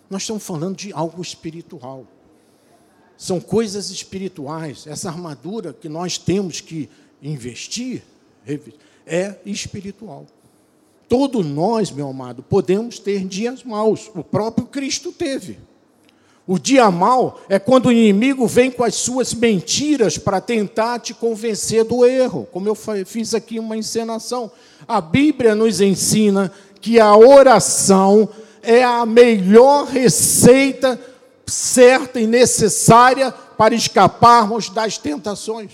Nós estamos falando de algo espiritual. São coisas espirituais. Essa armadura que nós temos que investir é espiritual. Todos nós, meu amado, podemos ter dias maus. O próprio Cristo teve. O dia mau é quando o inimigo vem com as suas mentiras para tentar te convencer do erro, como eu fiz aqui uma encenação. A Bíblia nos ensina que a oração é a melhor receita certa e necessária para escaparmos das tentações.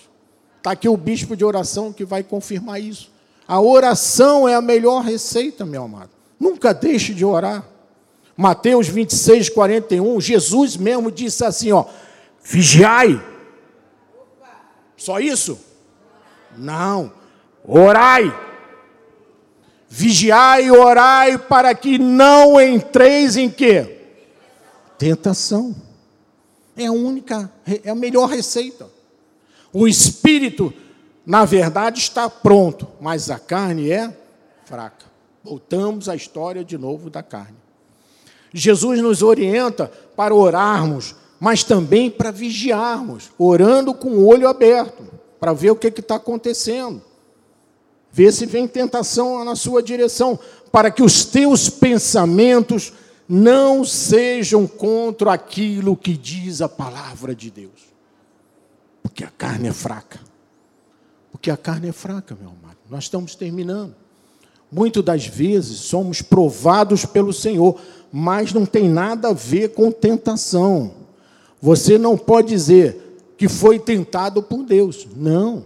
Está aqui o bispo de oração que vai confirmar isso. A oração é a melhor receita, meu amado. Nunca deixe de orar. Mateus 26, 41, Jesus mesmo disse assim: ó, vigiai. Só isso? Não. Orai. Vigiai e orai para que não entreis em quê? Tentação. É a única, é a melhor receita. O espírito na verdade está pronto, mas a carne é fraca. Voltamos à história de novo da carne. Jesus nos orienta para orarmos, mas também para vigiarmos, orando com o olho aberto, para ver o que está acontecendo. Ver se vem tentação na sua direção, para que os teus pensamentos não sejam contra aquilo que diz a palavra de Deus. Porque a carne é fraca. Porque a carne é fraca, meu amado. Nós estamos terminando. Muitas das vezes somos provados pelo Senhor, mas não tem nada a ver com tentação. Você não pode dizer que foi tentado por Deus. Não.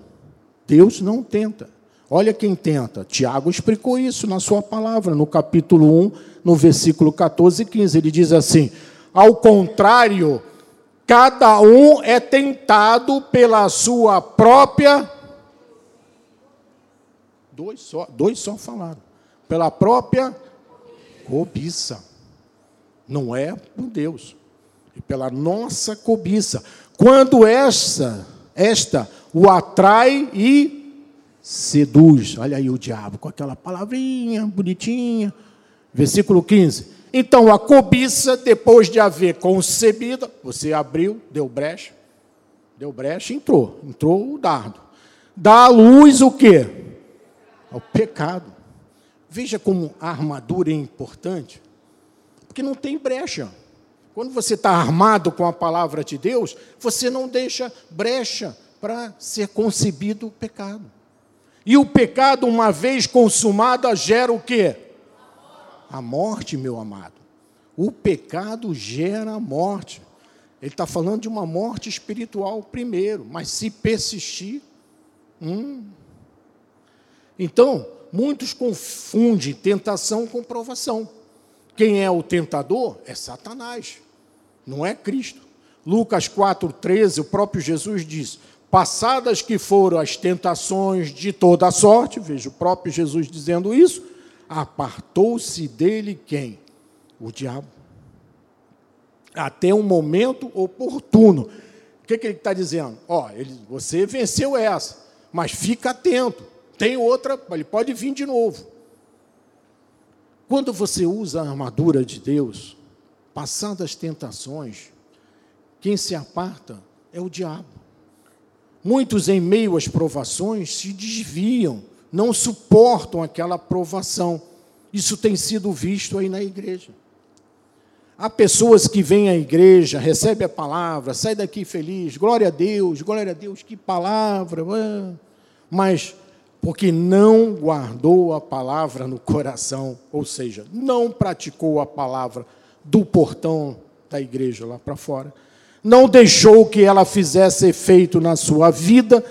Deus não tenta. Olha quem tenta. Tiago explicou isso na sua palavra, no capítulo 1, no versículo 14 e 15. Ele diz assim: Ao contrário, cada um é tentado pela sua própria. Dois só, dois só falaram. Pela própria cobiça. Não é por Deus. E pela nossa cobiça. Quando esta, esta o atrai e seduz. Olha aí o diabo com aquela palavrinha bonitinha. Versículo 15. Então a cobiça, depois de haver concebida, você abriu, deu brecha, deu brecha, entrou, entrou o dardo. Dá à luz o quê? O pecado. Veja como a armadura é importante, porque não tem brecha. Quando você está armado com a palavra de Deus, você não deixa brecha para ser concebido o pecado. E o pecado, uma vez consumado, gera o quê? A morte, meu amado. O pecado gera a morte. Ele está falando de uma morte espiritual primeiro, mas se persistir. Hum. Então, muitos confundem tentação com provação. Quem é o tentador é Satanás não é Cristo. Lucas 4,13, o próprio Jesus diz: Passadas que foram as tentações de toda sorte, veja o próprio Jesus dizendo isso, apartou-se dele quem? O diabo. Até um momento oportuno. O que, que ele está dizendo? Ó, ele, você venceu essa, mas fica atento. Tem outra, ele pode vir de novo. Quando você usa a armadura de Deus, Passadas as tentações, quem se aparta é o diabo. Muitos, em meio às provações, se desviam, não suportam aquela provação. Isso tem sido visto aí na igreja. Há pessoas que vêm à igreja, recebem a palavra, saem daqui feliz, glória a Deus, glória a Deus, que palavra, mas porque não guardou a palavra no coração, ou seja, não praticou a palavra, do portão da igreja lá para fora. Não deixou que ela fizesse efeito na sua vida,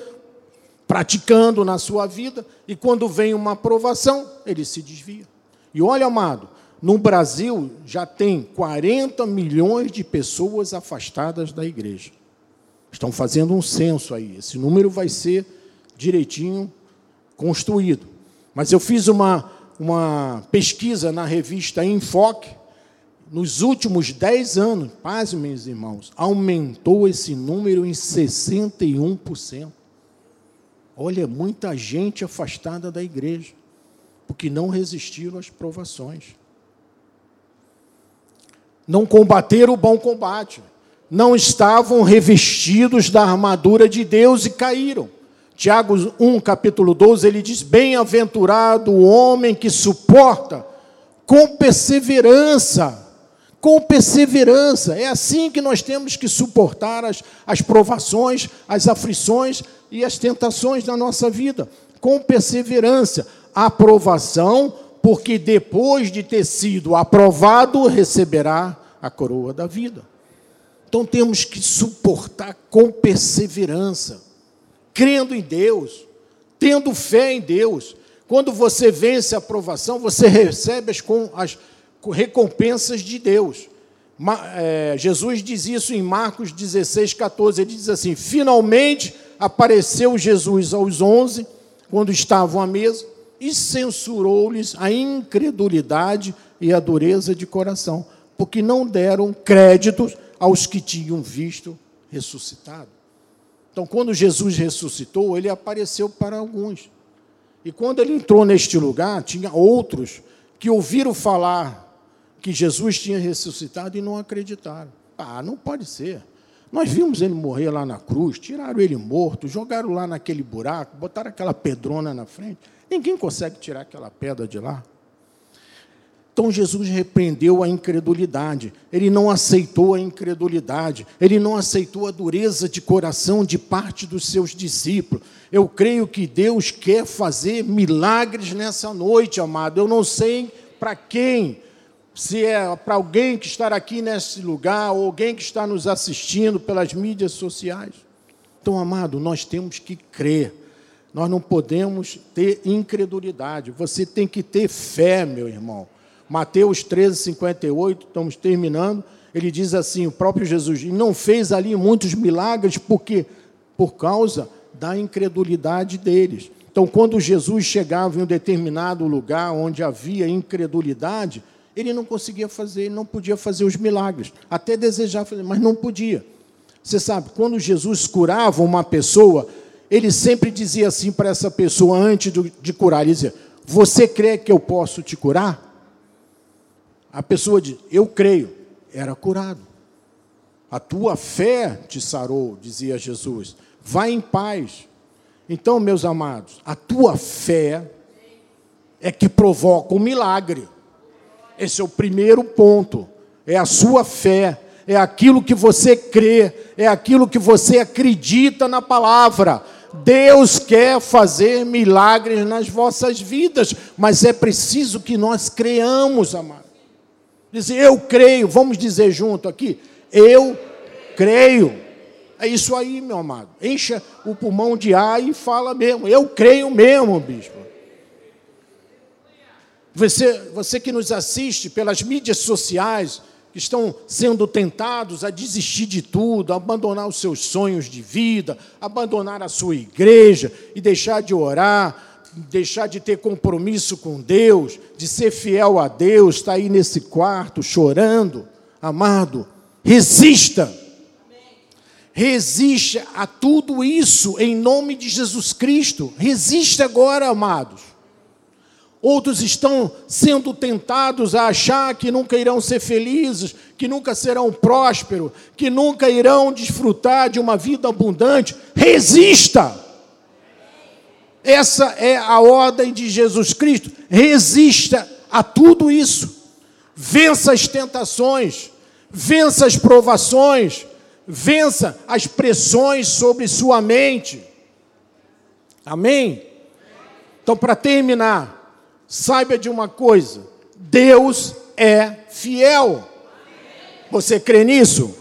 praticando na sua vida, e quando vem uma aprovação, ele se desvia. E olha, amado, no Brasil já tem 40 milhões de pessoas afastadas da igreja. Estão fazendo um censo aí. Esse número vai ser direitinho construído. Mas eu fiz uma, uma pesquisa na revista Enfoque, nos últimos 10 anos, paz, meus irmãos, aumentou esse número em 61%. Olha, muita gente afastada da igreja, porque não resistiram às provações. Não combateram o bom combate. Não estavam revestidos da armadura de Deus e caíram. Tiago 1, capítulo 12, ele diz: Bem-aventurado o homem que suporta com perseverança com perseverança. É assim que nós temos que suportar as, as provações, as aflições e as tentações da nossa vida. Com perseverança. Aprovação, porque depois de ter sido aprovado, receberá a coroa da vida. Então temos que suportar com perseverança, crendo em Deus, tendo fé em Deus. Quando você vence a aprovação, você recebe as, as recompensas de Deus. É, Jesus diz isso em Marcos 16, 14. Ele diz assim: Finalmente apareceu Jesus aos onze, quando estavam à mesa, e censurou-lhes a incredulidade e a dureza de coração, porque não deram crédito aos que tinham visto ressuscitado. Então, quando Jesus ressuscitou, ele apareceu para alguns. E quando ele entrou neste lugar, tinha outros que ouviram falar que Jesus tinha ressuscitado e não acreditaram. Ah, não pode ser. Nós vimos ele morrer lá na cruz, tiraram ele morto, jogaram lá naquele buraco, botaram aquela pedrona na frente. Ninguém consegue tirar aquela pedra de lá. Então Jesus repreendeu a incredulidade, ele não aceitou a incredulidade, ele não aceitou a dureza de coração de parte dos seus discípulos. Eu creio que Deus quer fazer milagres nessa noite, amado. Eu não sei para quem, se é para alguém que está aqui nesse lugar, ou alguém que está nos assistindo pelas mídias sociais. Então, amado, nós temos que crer. Nós não podemos ter incredulidade. Você tem que ter fé, meu irmão. Mateus 13, 58, estamos terminando. Ele diz assim: o próprio Jesus não fez ali muitos milagres porque por causa da incredulidade deles. Então, quando Jesus chegava em um determinado lugar onde havia incredulidade, ele não conseguia fazer, ele não podia fazer os milagres. Até desejar fazer, mas não podia. Você sabe, quando Jesus curava uma pessoa, ele sempre dizia assim para essa pessoa antes de curar: ele dizia, Você crê que eu posso te curar? A pessoa diz: Eu creio, era curado. A tua fé te sarou, dizia Jesus. Vai em paz. Então, meus amados, a tua fé é que provoca o milagre. Esse é o primeiro ponto. É a sua fé, é aquilo que você crê, é aquilo que você acredita na palavra. Deus quer fazer milagres nas vossas vidas, mas é preciso que nós creamos, amados. Dizer, eu creio, vamos dizer junto aqui, eu creio. É isso aí, meu amado. Encha o pulmão de ar e fala mesmo. Eu creio mesmo, bispo. Você, você que nos assiste pelas mídias sociais, que estão sendo tentados a desistir de tudo, a abandonar os seus sonhos de vida, abandonar a sua igreja e deixar de orar, deixar de ter compromisso com Deus, de ser fiel a Deus, está aí nesse quarto chorando, amado, resista. Resista a tudo isso em nome de Jesus Cristo. Resista agora, amados. Outros estão sendo tentados a achar que nunca irão ser felizes, que nunca serão prósperos, que nunca irão desfrutar de uma vida abundante. Resista! Essa é a ordem de Jesus Cristo. Resista a tudo isso. Vença as tentações, vença as provações, vença as pressões sobre sua mente. Amém? Então, para terminar, saiba de uma coisa: Deus é fiel. Você crê nisso?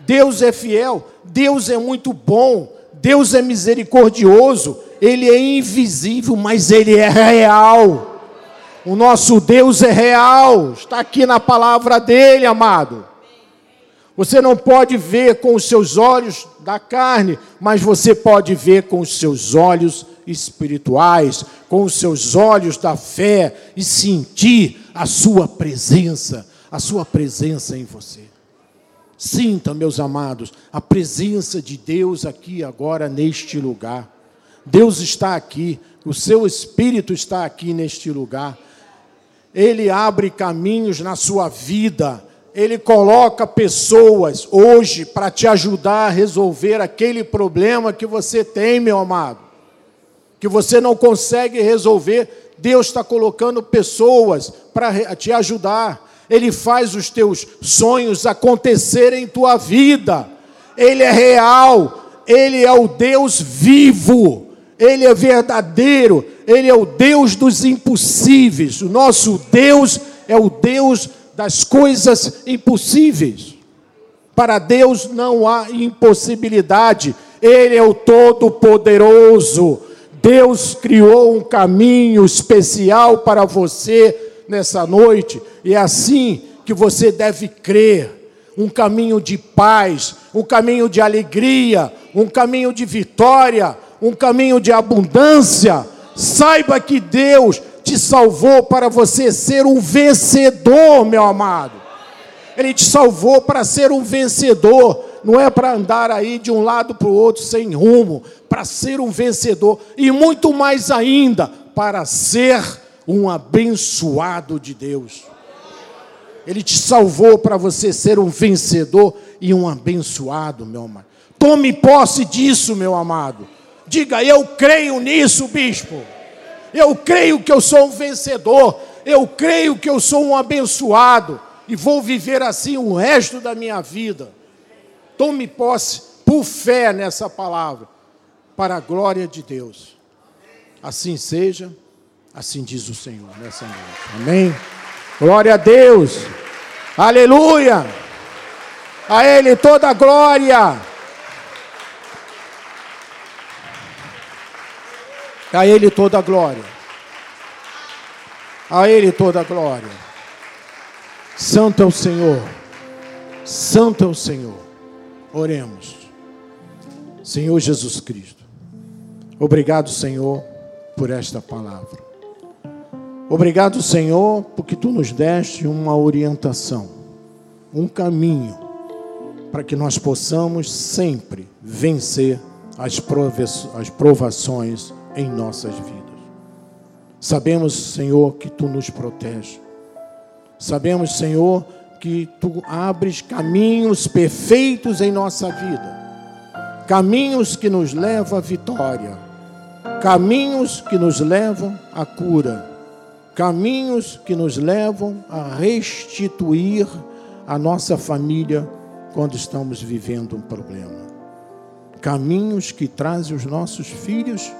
Deus é fiel, Deus é muito bom, Deus é misericordioso, ele é invisível, mas ele é real. O nosso Deus é real, está aqui na palavra dele, amado. Você não pode ver com os seus olhos da carne, mas você pode ver com os seus olhos espirituais, com os seus olhos da fé e sentir a sua presença, a sua presença em você. Sinta, meus amados, a presença de Deus aqui agora neste lugar. Deus está aqui, o seu Espírito está aqui neste lugar. Ele abre caminhos na sua vida, ele coloca pessoas hoje para te ajudar a resolver aquele problema que você tem, meu amado, que você não consegue resolver. Deus está colocando pessoas para te ajudar. Ele faz os teus sonhos acontecerem em tua vida. Ele é real, ele é o Deus vivo. Ele é verdadeiro, Ele é o Deus dos impossíveis. O nosso Deus é o Deus das coisas impossíveis. Para Deus não há impossibilidade, Ele é o Todo-Poderoso. Deus criou um caminho especial para você nessa noite, e é assim que você deve crer. Um caminho de paz, um caminho de alegria, um caminho de vitória um caminho de abundância, saiba que Deus te salvou para você ser um vencedor, meu amado. Ele te salvou para ser um vencedor, não é para andar aí de um lado para o outro sem rumo, para ser um vencedor. E muito mais ainda, para ser um abençoado de Deus. Ele te salvou para você ser um vencedor e um abençoado, meu amado. Tome posse disso, meu amado. Diga, eu creio nisso, bispo. Eu creio que eu sou um vencedor. Eu creio que eu sou um abençoado e vou viver assim o resto da minha vida. Tome posse por fé nessa palavra, para a glória de Deus. Assim seja, assim diz o Senhor nessa noite. Amém. Glória a Deus. Aleluia. A Ele toda a glória. A Ele toda a glória. A Ele toda a glória. Santo é o Senhor. Santo é o Senhor. Oremos. Senhor Jesus Cristo. Obrigado, Senhor, por esta palavra. Obrigado, Senhor, porque tu nos deste uma orientação, um caminho para que nós possamos sempre vencer as provações em nossas vidas. Sabemos, Senhor, que tu nos protege. Sabemos, Senhor, que tu abres caminhos perfeitos em nossa vida. Caminhos que nos levam à vitória. Caminhos que nos levam à cura caminhos que nos levam a restituir a nossa família quando estamos vivendo um problema. Caminhos que trazem os nossos filhos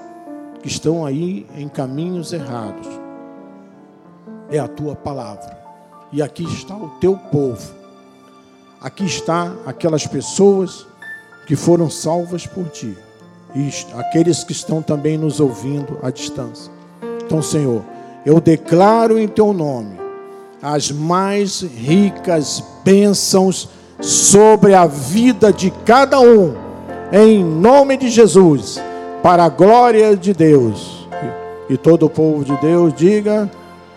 que estão aí em caminhos errados. É a tua palavra. E aqui está o teu povo. Aqui está aquelas pessoas que foram salvas por ti. E aqueles que estão também nos ouvindo à distância. Então, Senhor, eu declaro em teu nome as mais ricas bênçãos sobre a vida de cada um, em nome de Jesus, para a glória de Deus. E todo o povo de Deus diga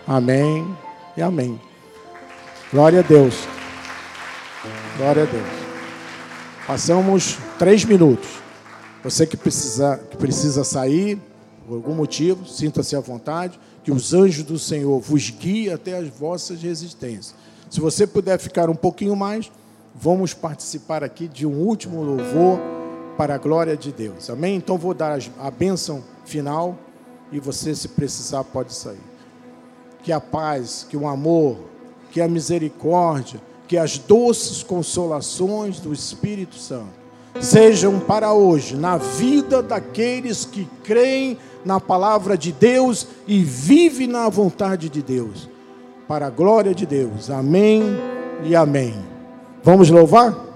amém e amém. Glória a Deus. Glória a Deus. Passamos três minutos. Você que precisa, que precisa sair, por algum motivo, sinta-se à vontade que os anjos do Senhor vos guiem até as vossas resistências. Se você puder ficar um pouquinho mais, vamos participar aqui de um último louvor para a glória de Deus. Amém? Então vou dar a bênção final e você, se precisar, pode sair. Que a paz, que o amor, que a misericórdia, que as doces consolações do Espírito Santo sejam para hoje na vida daqueles que creem na palavra de Deus e vive na vontade de Deus. Para a glória de Deus. Amém e amém. Vamos louvar?